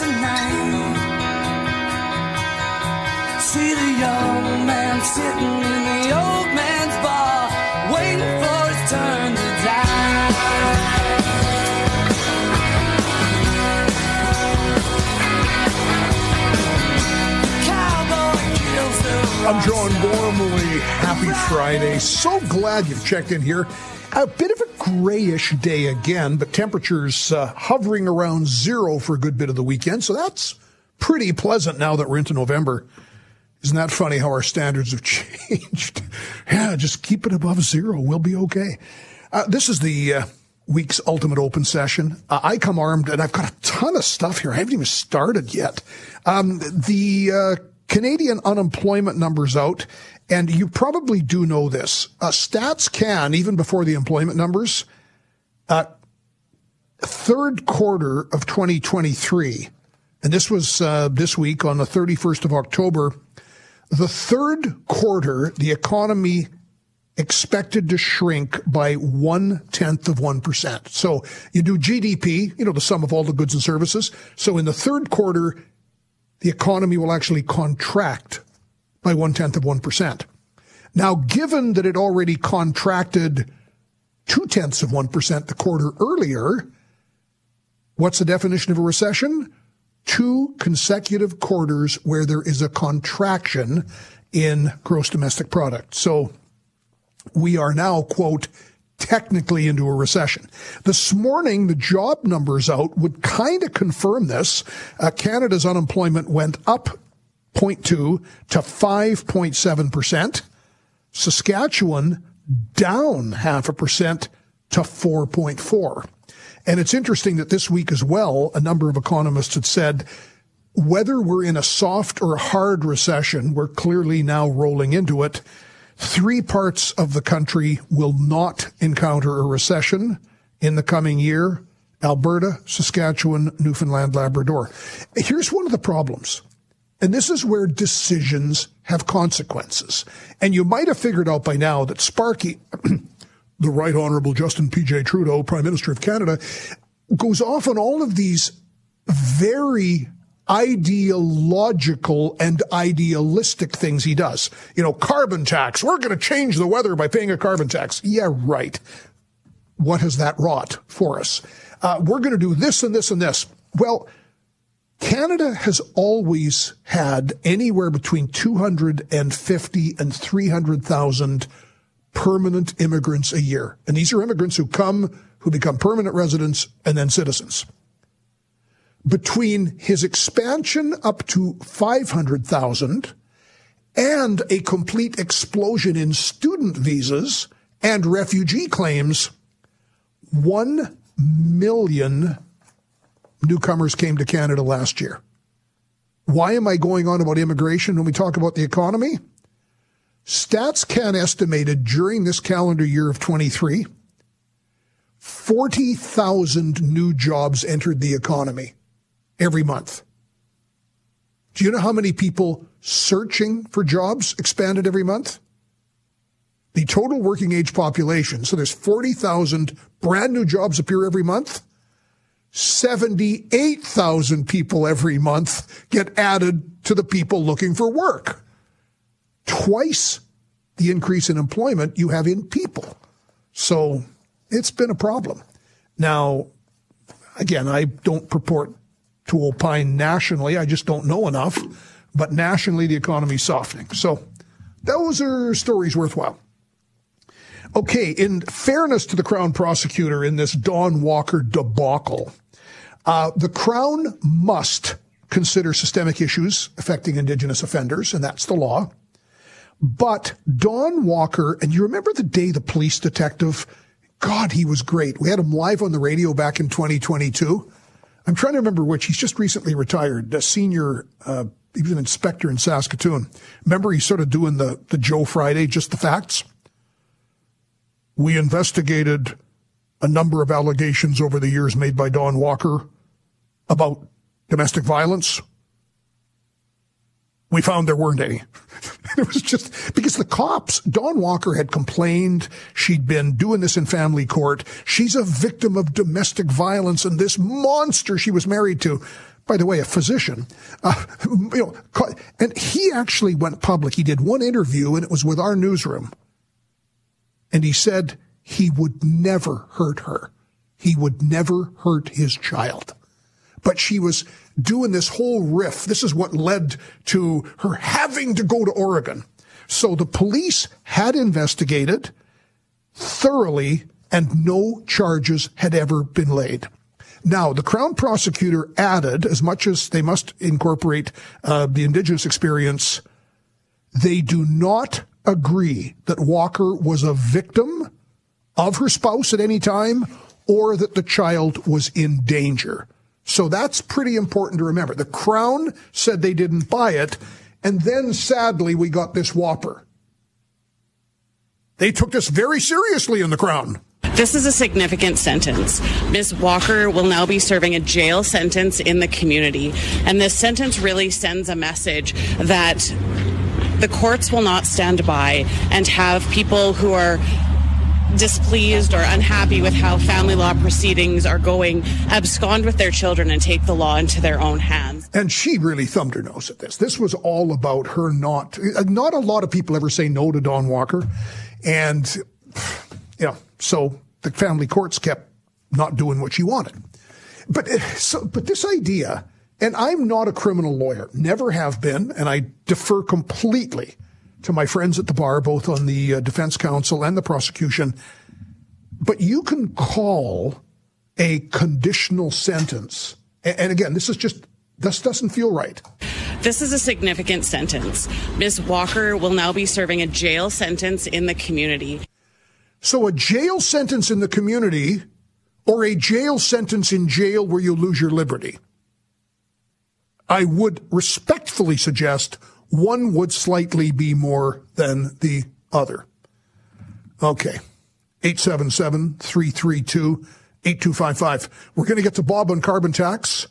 See the young man sitting in the old man's bar, waiting for his turn to die. Cowboy kills the I'm John Gormley. Happy Friday. So glad you've checked in here. A bit of a grayish day again, but temperatures uh, hovering around zero for a good bit of the weekend. So that's pretty pleasant now that we're into November. Isn't that funny how our standards have changed? yeah, just keep it above zero. We'll be okay. Uh, this is the uh, week's ultimate open session. Uh, I come armed and I've got a ton of stuff here. I haven't even started yet. Um, the uh, Canadian unemployment numbers out, and you probably do know this. Uh, Stats can, even before the employment numbers, uh, third quarter of 2023, and this was uh, this week on the 31st of October, the third quarter, the economy expected to shrink by one tenth of 1%. So you do GDP, you know, the sum of all the goods and services. So in the third quarter, the economy will actually contract by one tenth of 1%. Now, given that it already contracted two tenths of 1% the quarter earlier, what's the definition of a recession? Two consecutive quarters where there is a contraction in gross domestic product. So we are now, quote, technically into a recession. This morning, the job numbers out would kind of confirm this. Uh, Canada's unemployment went up 0.2 to 5.7%. Saskatchewan down half a percent to 4.4. And it's interesting that this week as well, a number of economists had said whether we're in a soft or hard recession, we're clearly now rolling into it. Three parts of the country will not encounter a recession in the coming year Alberta, Saskatchewan, Newfoundland, Labrador. Here's one of the problems. And this is where decisions have consequences. And you might have figured out by now that Sparky, the Right Honorable Justin P.J. Trudeau, Prime Minister of Canada, goes off on all of these very ideological and idealistic things he does. You know, carbon tax. We're going to change the weather by paying a carbon tax. Yeah, right. What has that wrought for us? Uh, we're going to do this and this and this. Well, Canada has always had anywhere between 250 and 300,000 permanent immigrants a year. And these are immigrants who come, who become permanent residents and then citizens. Between his expansion up to 500,000 and a complete explosion in student visas and refugee claims, 1 million newcomers came to Canada last year. Why am I going on about immigration when we talk about the economy? Stats Can estimated during this calendar year of 23, 40,000 new jobs entered the economy every month. Do you know how many people searching for jobs expanded every month? The total working age population, so there's 40,000 brand new jobs appear every month. 78,000 people every month get added to the people looking for work. Twice the increase in employment you have in people. So it's been a problem. Now, again, I don't purport to opine nationally. I just don't know enough. But nationally, the economy's softening. So those are stories worthwhile. Okay, in fairness to the Crown prosecutor in this Dawn Walker debacle, uh, the Crown must consider systemic issues affecting Indigenous offenders, and that's the law. But Dawn Walker, and you remember the day the police detective, God, he was great. We had him live on the radio back in 2022. I'm trying to remember which. He's just recently retired, a senior, uh, he was an inspector in Saskatoon. Remember, he's sort of doing the, the Joe Friday, just the facts? We investigated a number of allegations over the years made by Dawn Walker about domestic violence. We found there weren't any. it was just because the cops, Dawn Walker had complained. She'd been doing this in family court. She's a victim of domestic violence and this monster she was married to. by the way, a physician, uh, you know, and he actually went public. He did one interview, and it was with our newsroom, and he said he would never hurt her. He would never hurt his child. But she was doing this whole riff. This is what led to her having to go to Oregon. So the police had investigated thoroughly and no charges had ever been laid. Now, the Crown prosecutor added, as much as they must incorporate uh, the Indigenous experience, they do not agree that Walker was a victim of her spouse at any time or that the child was in danger. So that's pretty important to remember. The Crown said they didn't buy it, and then sadly we got this whopper. They took this very seriously in the Crown. This is a significant sentence. Ms. Walker will now be serving a jail sentence in the community. And this sentence really sends a message that the courts will not stand by and have people who are displeased or unhappy with how family law proceedings are going abscond with their children and take the law into their own hands. And she really thumbed her nose at this. This was all about her not, not a lot of people ever say no to Dawn Walker. And, know, so the family courts kept not doing what she wanted. But eh, so, but this idea, and I'm not a criminal lawyer, never have been, and I defer completely to my friends at the bar, both on the uh, defense counsel and the prosecution. But you can call a conditional sentence, and, and again, this is just this doesn't feel right. This is a significant sentence. Ms. Walker will now be serving a jail sentence in the community. So, a jail sentence in the community or a jail sentence in jail where you lose your liberty? I would respectfully suggest one would slightly be more than the other. Okay. 877 332 8255. We're going to get to Bob on carbon tax.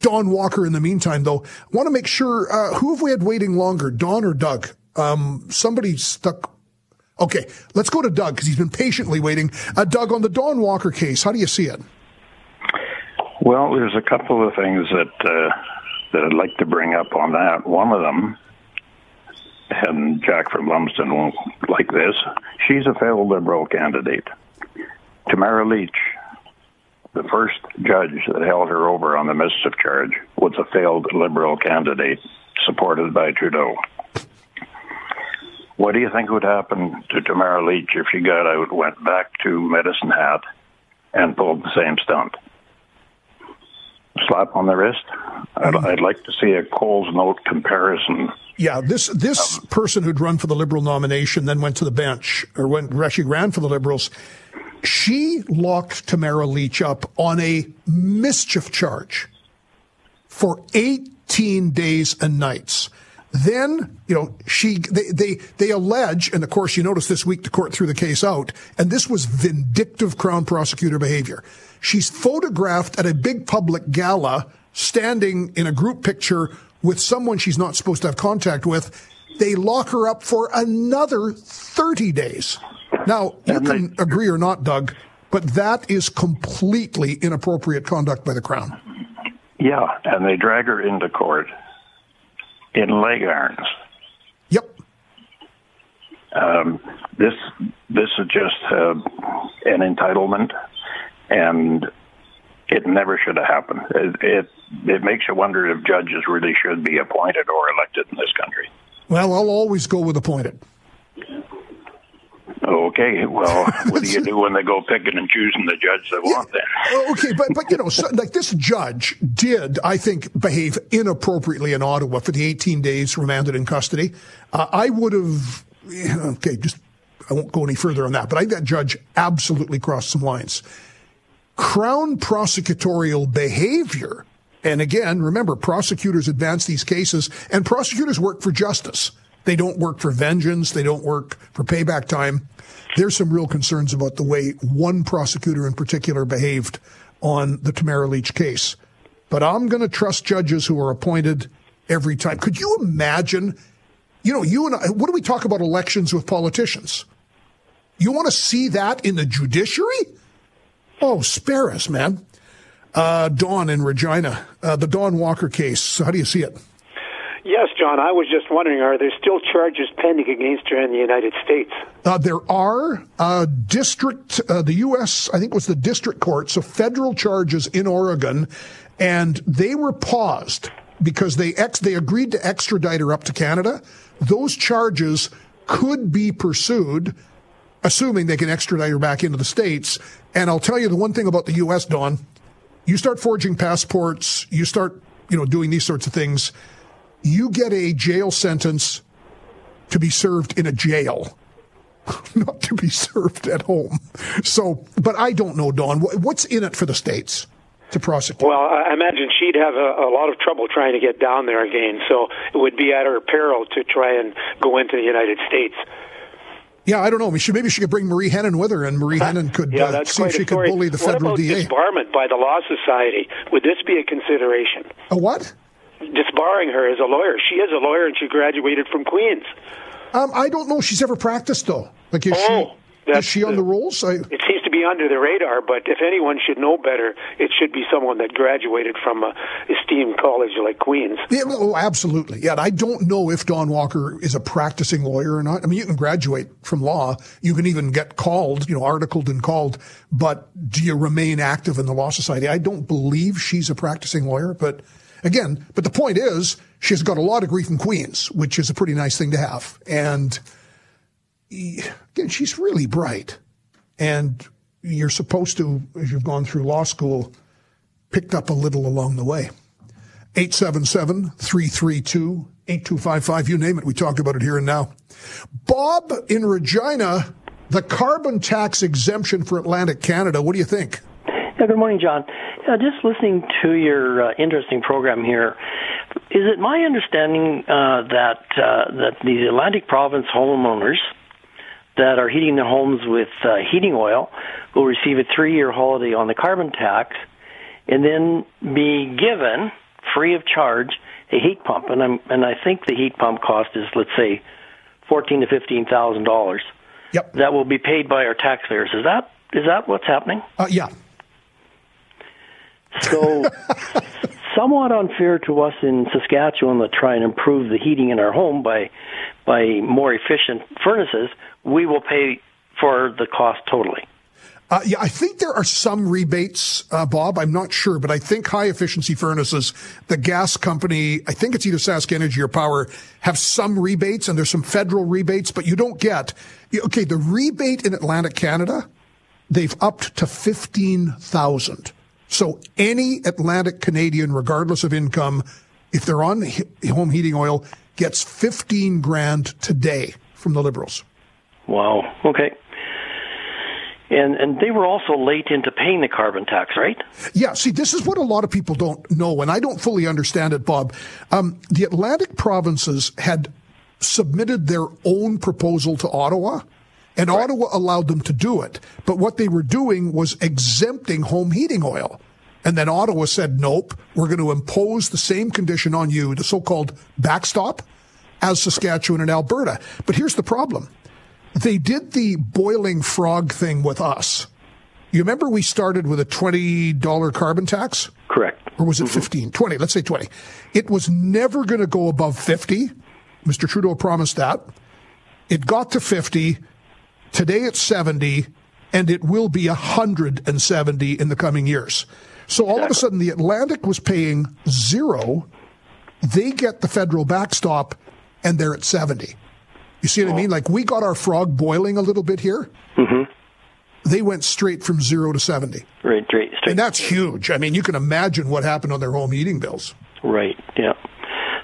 Dawn Walker in the meantime, though. Want to make sure, uh, who have we had waiting longer, Don or Doug? Um, somebody stuck. Okay, let's go to Doug because he's been patiently waiting. Uh, Doug, on the Dawn Walker case, how do you see it? Well, there's a couple of things that uh, that I'd like to bring up on that. One of them, and Jack from Lumsden won't like this. She's a failed Liberal candidate. Tamara Lich, the first judge that held her over on the mischief charge was a failed Liberal candidate supported by Trudeau. What do you think would happen to Tamara Lich if she got out, went back to Medicine Hat, and pulled the same stunt? Slap on the wrist? I'd, I'd like to see a Coles Note comparison. Yeah, this this um, person who'd run for the Liberal nomination then went to the bench, or went actually ran for the Liberals she locked Tamara Lich up on a mischief charge for 18 days and nights. Then, you know, she, they, they, they allege, and of course, you notice this week the court threw the case out, and this was vindictive Crown prosecutor behavior. She's photographed at a big public gala, standing in a group picture with someone she's not supposed to have contact with. They lock her up for another 30 days. Now, you can agree or not, Doug, but that is completely inappropriate conduct by the Crown. Yeah, and they drag her into court in leg irons. Yep. Um, this this is just uh, an entitlement, and it never should have happened. It, it it makes you wonder if judges really should be appointed or elected in this country. Well, I'll always go with appointed. Okay, well, what do you do when they go picking and choosing the judge they want then? Oh, okay, but but you know, so, like this judge did, I think, behave inappropriately in Ottawa for the 18 days remanded in custody. Uh, I would have, okay, just I won't go any further on that, but I think that judge absolutely crossed some lines. Crown prosecutorial behavior, and again, remember, prosecutors advance these cases, and prosecutors work for justice. They don't work for vengeance. They don't work for payback time. There's some real concerns about the way one prosecutor in particular behaved on the Tamara Lich case. But I'm going to trust judges who are appointed every time. Could you imagine? You know, you and I, what do we talk about elections with politicians? You want to see that in the judiciary? Oh, spare us, man. Uh, Dawn in Regina, uh, the Dawn Walker case. How do you see it? Yes, John. I was just wondering, are there still charges pending against her in the United States? Uh, there are uh, district, uh, the U.S. I think was the district court, so federal charges in Oregon, and they were paused because they ex- they agreed to extradite her up to Canada. Those charges could be pursued, assuming they can extradite her back into the states. And I'll tell you the one thing about the U.S. Don, you start forging passports, you start you know doing these sorts of things you get a jail sentence to be served in a jail, not to be served at home. So, but I don't know, Don, What's in it for the states? To prosecute? Well, I imagine she'd have a, a lot of trouble trying to get down there again. So it would be at her peril to try and go into the United States. Yeah, I don't know. Maybe she could bring Marie Henein with her, and Marie Henein could yeah, uh, see if she could bully the what federal about DA. disbarment by the Law Society? Would this be a consideration? A what? disbarring her as a lawyer. She is a lawyer and she graduated from Queens. Um, I don't know. She's ever practiced though. Like is oh, she is she on the rolls? I... It seems be under the radar, but if anyone should know better, it should be someone that graduated from a esteemed college like Queens. Yeah, oh, absolutely. Yeah, I don't know if Dawn Walker is a practicing lawyer or not. I mean, you can graduate from law. You can even get called, you know, articled and called, but do you remain active in the law society? I don't believe she's a practicing lawyer, but Again, but the point is, she's got a law degree from Queens, which is a pretty nice thing to have. And again, she's really bright. And you're supposed to, as you've gone through law school, picked up a little along the way. 877 332 8255, you name it. We talked about it here and now. Bob in Regina, the carbon tax exemption for Atlantic Canada. What do you think? Yeah, good morning, John. Uh, just listening to your uh, interesting program here, is it my understanding uh, that uh, that the Atlantic Province homeowners that are heating their homes with uh, heating oil will receive a three-year holiday on the carbon tax, and then be given free of charge a heat pump, and I'm and I think the heat pump cost is let's say fourteen to fifteen thousand dollars. Yep. That will be paid by our taxpayers. Is that is that what's happening? Uh, yeah, so, somewhat unfair to us in Saskatchewan to try and improve the heating in our home by by more efficient furnaces. We will pay for the cost totally. Uh, yeah, I think there are some rebates, uh, Bob. I'm not sure, but I think high efficiency furnaces, the gas company, I think it's either Sask Energy or Power, have some rebates, and there's some federal rebates, but you don't get. Okay, the rebate in Atlantic Canada, they've upped to fifteen thousand. So any Atlantic Canadian, regardless of income, if they're on home heating oil, gets 15 grand today from the Liberals. Wow. Okay. And and they were also late into paying the carbon tax, right? Yeah. See, this is what a lot of people don't know, and I don't fully understand it, Bob. Um, the Atlantic provinces had submitted their own proposal to Ottawa and right. Ottawa allowed them to do it. But what they were doing was exempting home heating oil. And then Ottawa said, nope, we're going to impose the same condition on you, the so-called backstop, as Saskatchewan and Alberta. But here's the problem. They did the boiling frog thing with us. You remember we started with a $20 carbon tax? Correct. Or was it mm-hmm. 15? 20, let's say 20. It was never going to go above 50. Mr. Trudeau promised that. It got to 50 Today it's 70, and it will be 170 in the coming years. So all of a sudden, the Atlantic was paying zero. They get the federal backstop, and they're at 70. You see what I mean? Like we got our frog boiling a little bit here. Mm-hmm. They went straight from zero to 70. Right, straight, straight. And that's huge. I mean, you can imagine what happened on their home heating bills. Right, yeah.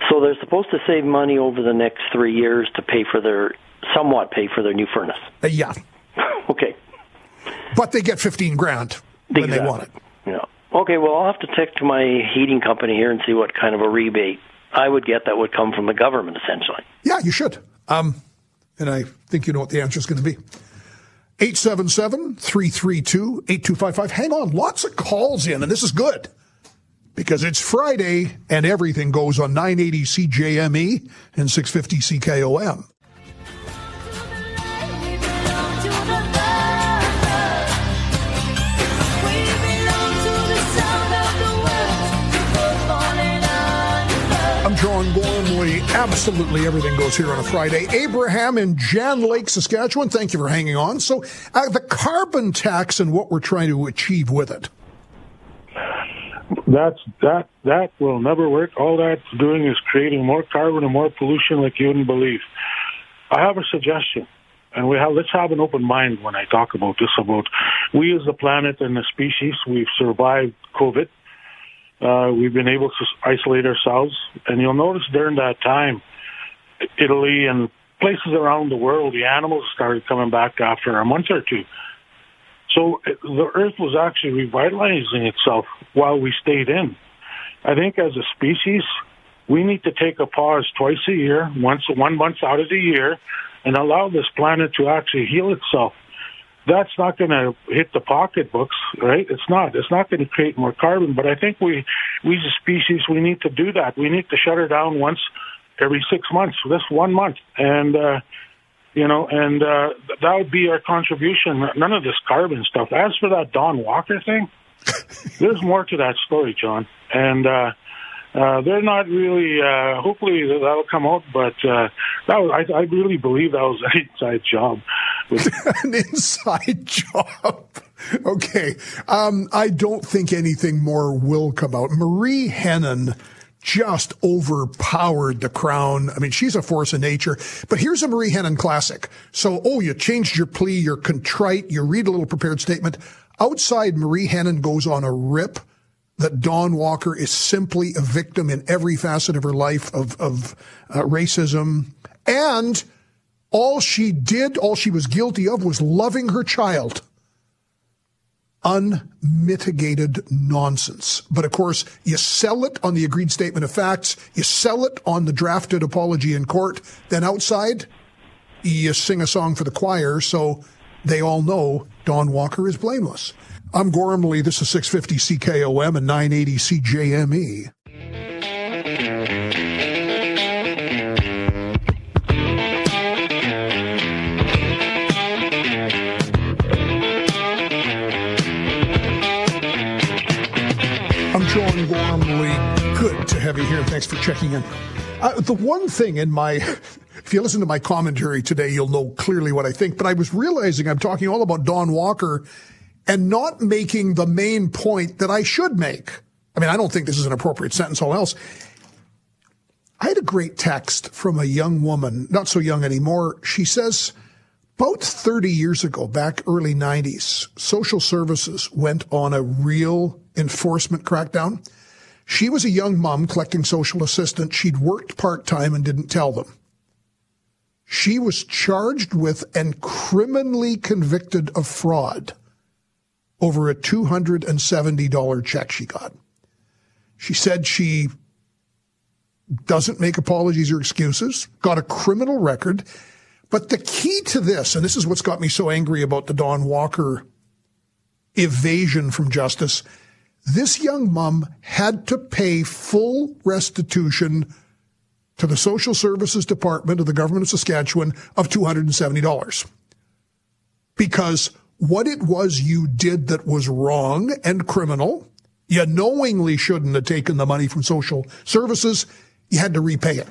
So they're supposed to save money over the next three years to pay for their somewhat pay for their new furnace. Uh, yeah. okay. But they get 15 grand when exactly. they want it. Yeah. Okay, well, I'll have to check to my heating company here and see what kind of a rebate I would get that would come from the government, essentially. Yeah, you should. Um, and I think you know what the answer is going to be. 877-332-8255. Hang on, lots of calls in, and this is good because it's Friday and everything goes on 980 CJME and 650 CKOM. I'm John Boyle Absolutely everything goes here on a Friday. Abraham in Jan Lake, Saskatchewan. Thank you for hanging on. So, uh, the carbon tax and what we're trying to achieve with it. That's that that will never work. All that's doing is creating more carbon and more pollution, like you wouldn't believe. I have a suggestion, and we have let's have an open mind when I talk about this. About we as a planet and a species, we've survived COVID uh, we've been able to isolate ourselves. And you'll notice during that time, Italy and places around the world, the animals started coming back after a month or two. So the earth was actually revitalizing itself while we stayed in. I think as a species, we need to take a pause twice a year, once one month out of the year, and allow this planet to actually heal itself that's not going to hit the pocketbooks, right? It's not. It's not going to create more carbon. But I think we, we as a species, we need to do that. We need to shut her down once every six months, this one month, and uh, you know, and uh, that would be our contribution. None of this carbon stuff. As for that Dawn Walker thing, there's more to that story, John, and. uh uh, they're not really. Uh, hopefully that'll come out, but uh, that was, I, I really believe that was an inside job. an inside job. Okay, um, I don't think anything more will come out. Marie Henein just overpowered the crown. I mean, she's a force of nature. But here's a Marie Henein classic. So, oh, you changed your plea, you're contrite, you read a little prepared statement. Outside, Marie Henein goes on a rip that Dawn Walker is simply a victim in every facet of her life of, of uh, racism. And all she did, all she was guilty of was loving her child. Unmitigated nonsense. But of course, you sell it on the agreed statement of facts, you sell it on the drafted apology in court, then outside, you sing a song for the choir so they all know Dawn Walker is blameless. I'm Gormley. This is 650 CKOM and 980 CJME. Thanks for checking in. Uh, the one thing in my, if you listen to my commentary today, you'll know clearly what I think. But I was realizing I'm talking all about Dawn Walker and not making the main point that I should make. I mean, I don't think this is an appropriate sentence, all else. I had a great text from a young woman, not so young anymore. She says, about 30 years ago, back early 90s, social services went on a real enforcement crackdown. She was a young mom collecting social assistance. She'd worked part time and didn't tell them. She was charged with and criminally convicted of fraud over a $270 check she got. She said she doesn't make apologies or excuses, got a criminal record. But the key to this, and this is what's got me so angry about the Dawn Walker evasion from justice, this young mom had to pay full restitution to the Social Services Department of the government of Saskatchewan of $270 because what it was you did that was wrong and criminal. You knowingly shouldn't have taken the money from social services. You had to repay it.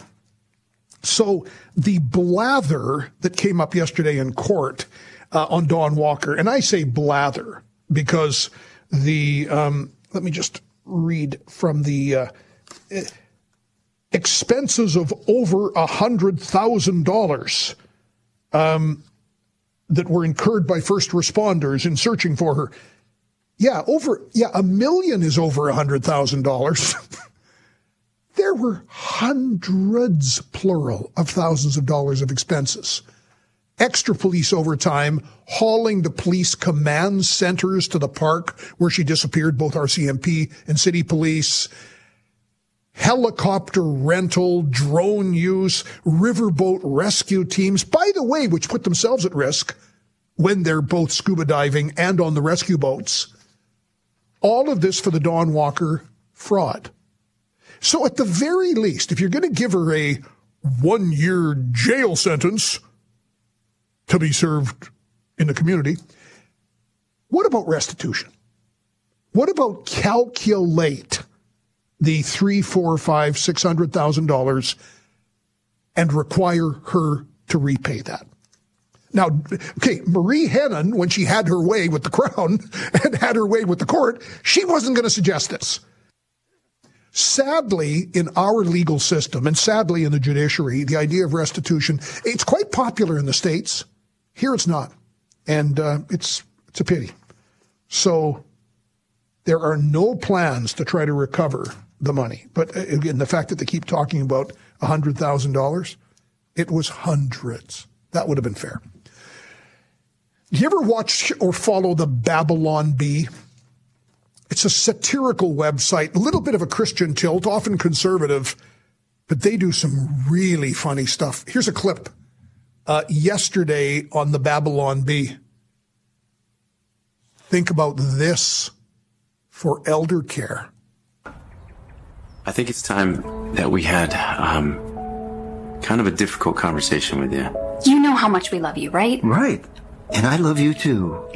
So the blather that came up yesterday in court uh, on Dawn Walker, and I say blather because the um, let me just read from the uh, expenses of over a hundred thousand dollars. Um, that were incurred by first responders in searching for her. Yeah, over, yeah, a million is over a hundred thousand dollars. there were hundreds, plural, of thousands of dollars of expenses. Extra police overtime, hauling the police command centers to the park where she disappeared, both RCMP and city police, helicopter rental, drone use, riverboat rescue teams, by the way, which put themselves at risk when they're both scuba diving and on the rescue boats. All of this for the Dawn Walker fraud. So at the very least, if you're going to give her a one year jail sentence to be served in the community, what about restitution? What about calculate the three, four, five, six hundred thousand dollars and require her to repay that. Now, okay, Marie Henein, when she had her way with the crown and had her way with the court, she wasn't going to suggest this. Sadly, in our legal system and sadly in the judiciary, the idea of restitution, it's quite popular in the States. Here it's not. And uh, it's, it's a pity. So there are no plans to try to recover the money. But uh, again, the fact that they keep talking about $100,000, it was hundreds. That would have been fair. Do you ever watch or follow the Babylon Bee? It's a satirical website, a little bit of a Christian tilt, often conservative, but they do some really funny stuff. Here's a clip uh, yesterday on the Babylon Bee. Think about this for elder care. I think it's time that we had um, kind of a difficult conversation with you. You know how much we love you, right? Right. And I love you too.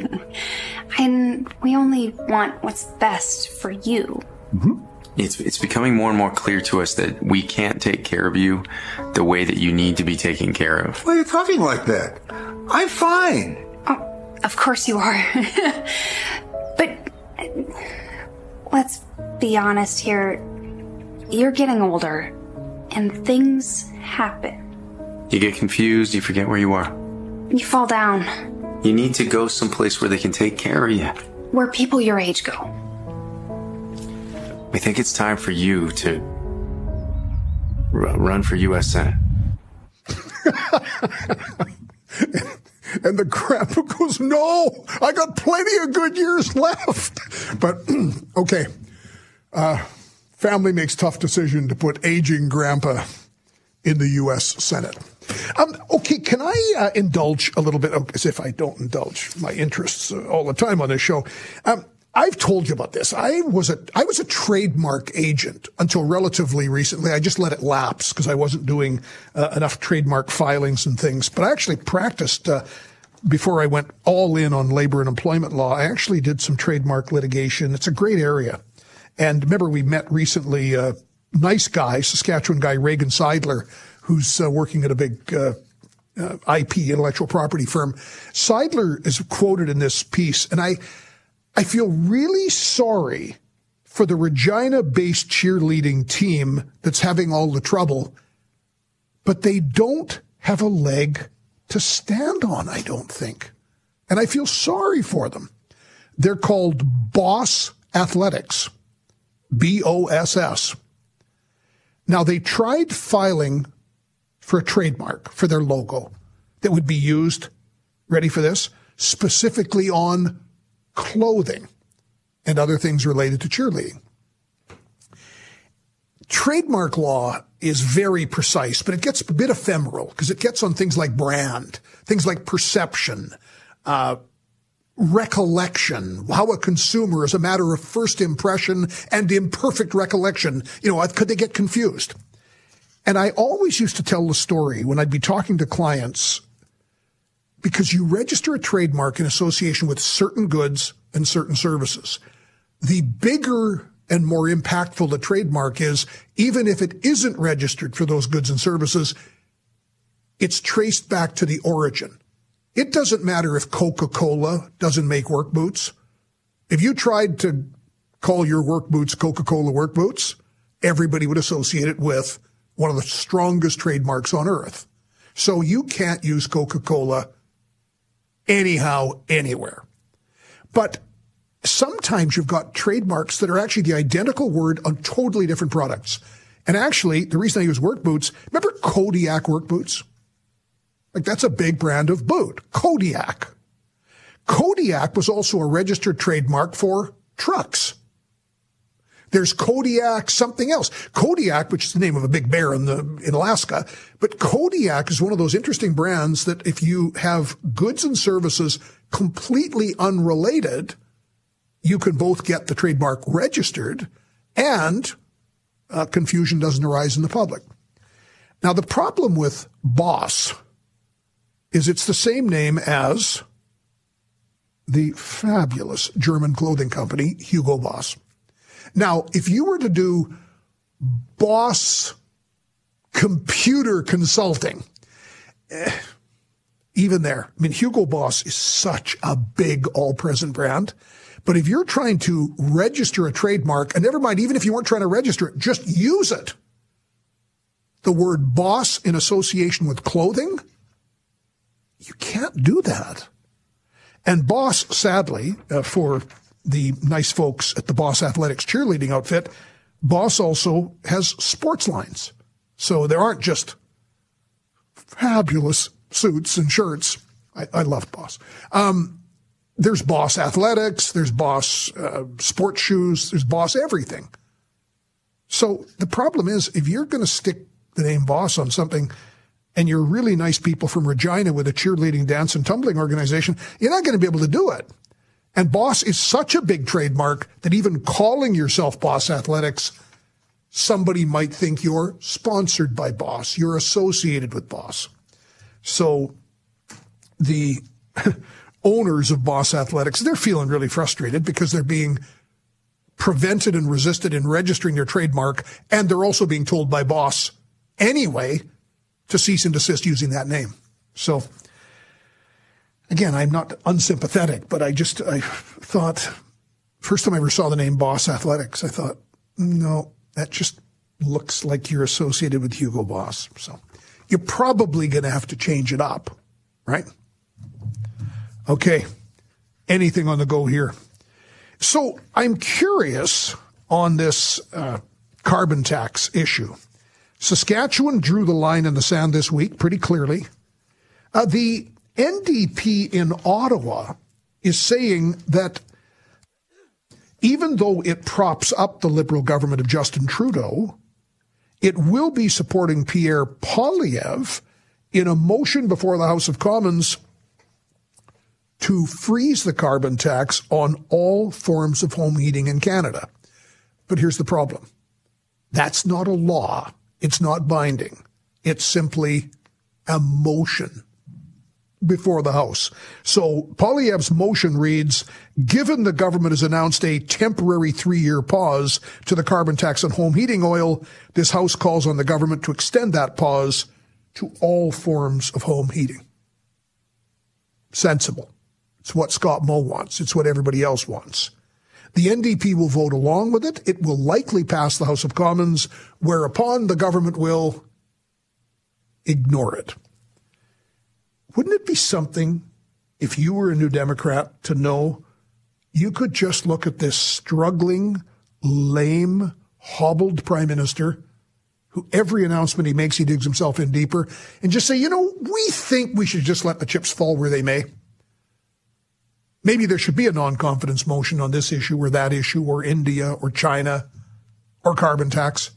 and we only want what's best for you. Mm-hmm. It's, it's becoming more and more clear to us that we can't take care of you the way that you need to be taken care of. Why are you talking like that? I'm fine. Oh, of course you are. but let's be honest here. You're getting older, and things happen. You get confused, you forget where you are. You fall down. You need to go someplace where they can take care of you. Where people your age go. We think it's time for you to r- run for U.S. Senate. and the grandpa goes, No, I got plenty of good years left. But, okay. Uh, family makes tough decision to put aging grandpa in the U.S. Senate. Um, okay, can I uh, indulge a little bit? as if I don't indulge my interests uh, all the time on this show. Um, I've told you about this. I was a I was a trademark agent until relatively recently. I just let it lapse because I wasn't doing uh, enough trademark filings and things. But I actually practiced uh, before I went all in on labor and employment law. I actually did some trademark litigation. It's a great area. And remember, we met recently. Uh, nice guy, Saskatchewan guy Reagan Seidler, who's uh, working at a big uh, uh, IP intellectual property firm. Seidler is quoted in this piece, and I I feel really sorry for the Regina-based cheerleading team that's having all the trouble, but they don't have a leg to stand on. I don't think, and I feel sorry for them. They're called Boss Athletics, B O S S. Now they tried filing for a trademark for their logo that would be used, ready for this, specifically on clothing and other things related to cheerleading. Trademark law is very precise, but it gets a bit ephemeral because it gets on things like brand, things like perception, uh, recollection, how a consumer is a matter of first impression and imperfect recollection. You know, could they get confused? And I always used to tell the story when I'd be talking to clients because you register a trademark in association with certain goods and certain services. The bigger and more impactful the trademark is, even if it isn't registered for those goods and services, it's traced back to the origin. It doesn't matter if Coca-Cola doesn't make work boots. If you tried to call your work boots Coca-Cola work boots, everybody would associate it with one of the strongest trademarks on earth. So you can't use Coca-Cola anyhow, anywhere. But sometimes you've got trademarks that are actually the identical word on totally different products. And actually, the reason I use work boots, remember Kodiak work boots? Like that's a big brand of boot. Kodiak. Kodiak was also a registered trademark for trucks. There's Kodiak something else. Kodiak, which is the name of a big bear in the, in Alaska, but Kodiak is one of those interesting brands that if you have goods and services completely unrelated, you can both get the trademark registered and uh, confusion doesn't arise in the public. Now, the problem with Boss is it's the same name as the fabulous German clothing company, Hugo Boss. Now, if you were to do Boss Computer Consulting. Eh, even there, I mean, Hugo Boss is such a big all present brand. But if you're trying to register a trademark, and never mind, even if you weren't trying to register it, just use it. The word boss in association with clothing, you can't do that. And Boss, sadly, uh, for the nice folks at the Boss Athletics cheerleading outfit, Boss also has sports lines. So there aren't just fabulous suits and shirts. I, I love Boss. Um, there's Boss Athletics, there's Boss uh, sports shoes, there's Boss everything. So the problem is, if you're going to stick the name Boss on something, and you're really nice people from Regina with a cheerleading, dance, and tumbling organization, you're not going to be able to do it. And Boss is such a big trademark that even calling yourself Boss Athletics, somebody might think you're sponsored by Boss, you're associated with Boss. So the owners of Boss Athletics, they're feeling really frustrated because they're being prevented and resisted in registering their trademark, and they're also being told by Boss anyway to cease and desist using that name. So again, I'm not unsympathetic, but I just I thought first time I ever saw the name Boss Athletics, I thought, no, that just looks like you're associated with Hugo Boss. So you're probably going to have to change it up, right? Okay. Anything on the go here? So I'm curious on this uh, carbon tax issue. Saskatchewan drew the line in the sand this week pretty clearly. Uh, the NDP in Ottawa is saying that even though it props up the Liberal government of Justin Trudeau, it will be supporting Pierre Poilievre in a motion before the House of Commons to freeze the carbon tax on all forms of home heating in Canada. But here's the problem. That's not a law. It's not binding. It's simply a motion before the House. So Poilievre's motion reads, given the government has announced a temporary three-year pause to the carbon tax on home heating oil, this House calls on the government to extend that pause to all forms of home heating. Sensible. It's what Scott Moe wants. It's what everybody else wants. The NDP will vote along with it. It will likely pass the House of Commons, whereupon the government will ignore it. Wouldn't it be something if you were a New Democrat to know you could just look at this struggling, lame, hobbled prime minister who every announcement he makes, he digs himself in deeper and just say, you know, we think we should just let the chips fall where they may. Maybe there should be a non-confidence motion on this issue or that issue or India or China or carbon tax,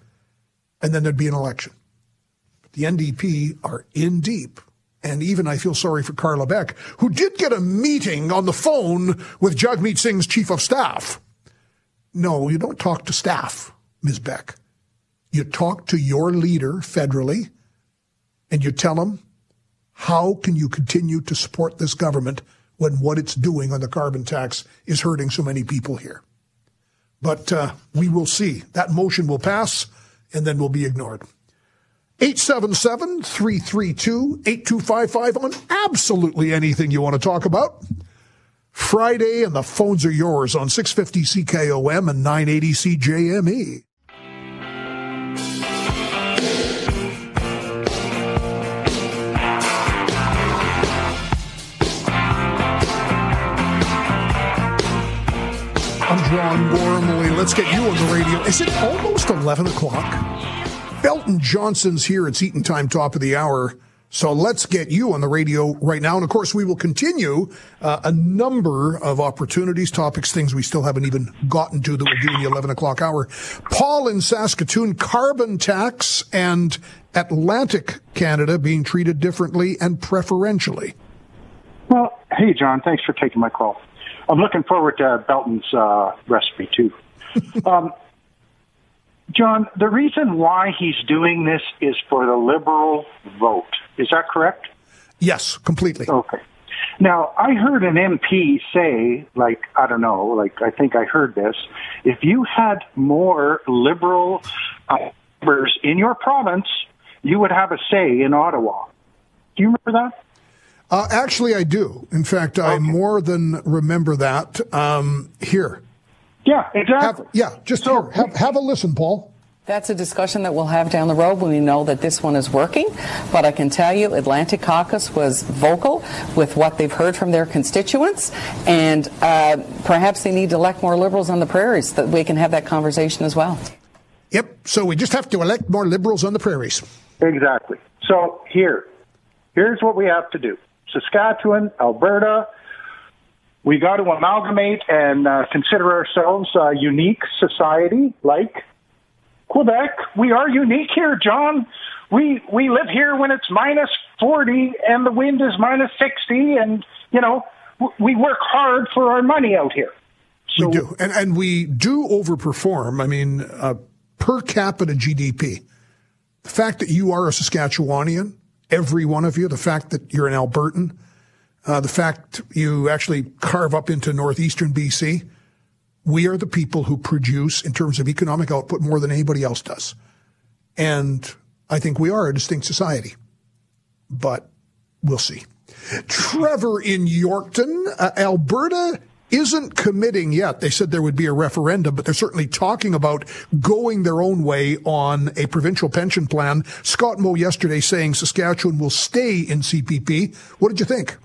and then there'd be an election. But the NDP are in deep. And even I feel sorry for Carla Beck, who did get a meeting on the phone with Jagmeet Singh's chief of staff. No, you don't talk to staff, Ms. Beck. You talk to your leader federally and you tell him, how can you continue to support this government when what it's doing on the carbon tax is hurting so many people here. But uh, we will see. That motion will pass and then will be ignored. 877 332 8255 on absolutely anything you want to talk about. Friday, and the phones are yours on 650 CKOM and 980 CJME. I'm John Gormley. Let's get you on the radio. Is it almost 11 o'clock? Belton Johnson's here. It's Eaton Time, top of the hour. So let's get you on the radio right now. And of course, we will continue uh, a number of opportunities, topics, things we still haven't even gotten to that we'll do in the 11 o'clock hour. Paul in Saskatoon, carbon tax and Atlantic Canada being treated differently and preferentially. Well, hey, John, thanks for taking my call. I'm looking forward to Belton's uh, recipe too. um, John, the reason why he's doing this is for the liberal vote. Is that correct? Yes, completely. Okay. Now, I heard an MP say, like, I don't know, like, I think I heard this. If you had more liberal members in your province, you would have a say in Ottawa. Do you remember that? Uh, actually, I do. In fact, I more than remember that. Um, here. Yeah, exactly. Have, yeah, just so, here. Have, have a listen, Paul. That's a discussion that we'll have down the road when we know that this one is working. But I can tell you, Atlantic Caucus was vocal with what they've heard from their constituents, and uh, perhaps they need to elect more Liberals on the prairies so that we can have that conversation as well. Yep. So we just have to elect more Liberals on the prairies. Exactly. So here, here's what we have to do. Saskatchewan, Alberta, we got to amalgamate and uh, consider ourselves a unique society like Quebec. We are unique here, John. We we live here when it's minus 40 and the wind is minus 60 and, you know, we work hard for our money out here. So, we do. And, and we do overperform. I mean, uh, per capita GDP. The fact that you are a Saskatchewanian, every one of you, the fact that you're an Albertan, uh, the fact you actually carve up into northeastern BC, we are the people who produce, in terms of economic output, more than anybody else does. And I think we are a distinct society. But we'll see. Trevor in Yorkton, uh, Alberta isn't committing yet. They said there would be a referendum, but they're certainly talking about going their own way on a provincial pension plan. Scott Moe yesterday saying Saskatchewan will stay in CPP. What did you think?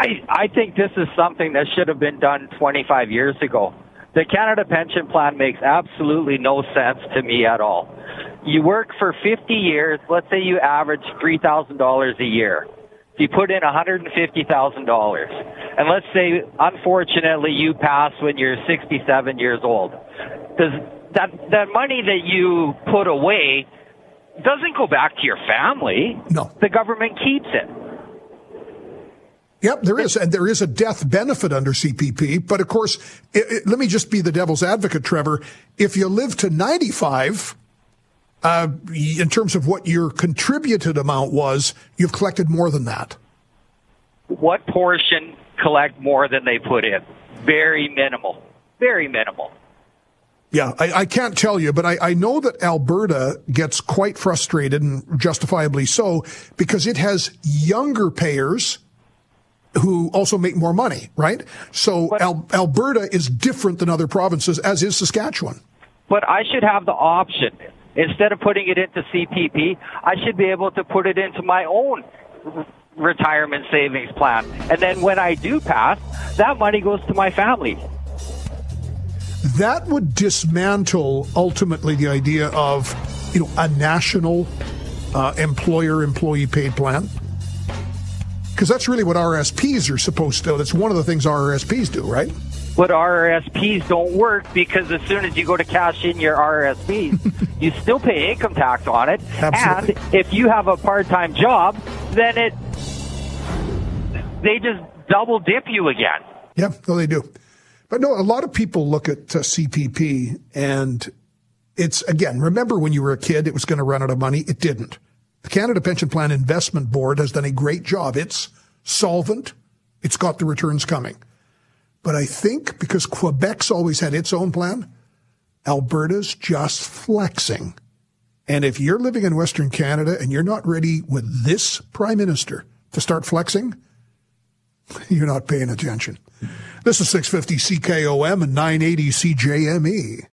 I, I think this is something that should have been done 25 years ago. The Canada Pension Plan makes absolutely no sense to me at all. You work for 50 years, let's say you average $3,000 a year. You put in $150,000. And let's say, unfortunately, you pass when you're 67 years old. Does that, that money that you put away doesn't go back to your family. No. The government keeps it. Yep, there is, and there is a death benefit under CPP. But of course, it, it, let me just be the devil's advocate, Trevor. If you live to 95, uh, in terms of what your contributed amount was, you've collected more than that. What portion collect more than they put in? Very minimal. Very minimal. Yeah, I, I, can't tell you, but I, I, know that Alberta gets quite frustrated and justifiably so because it has younger payers who also make more money, right? So Al- Alberta is different than other provinces, as is Saskatchewan. But I should have the option. Instead of putting it into CPP, I should be able to put it into my own retirement savings plan. And then when I do pass, that money goes to my family. That would dismantle ultimately the idea of, you know, a national uh, employer employee paid plan because that's really what RSPs are supposed to. That's one of the things RSPs do, right? But RSPs don't work because as soon as you go to cash in your RSPs, you still pay income tax on it. Absolutely. And if you have a part-time job, then it they just double dip you again. Yeah, no, they do. But no, a lot of people look at uh, CPP and it's again. Remember when you were a kid, it was going to run out of money. It didn't. The Canada Pension Plan Investment Board has done a great job. It's solvent. It's got the returns coming. But I think because Quebec's always had its own plan, Alberta's just flexing. And if you're living in Western Canada and you're not ready with this prime minister to start flexing, you're not paying attention. This is 650 CKOM and 980 CJME.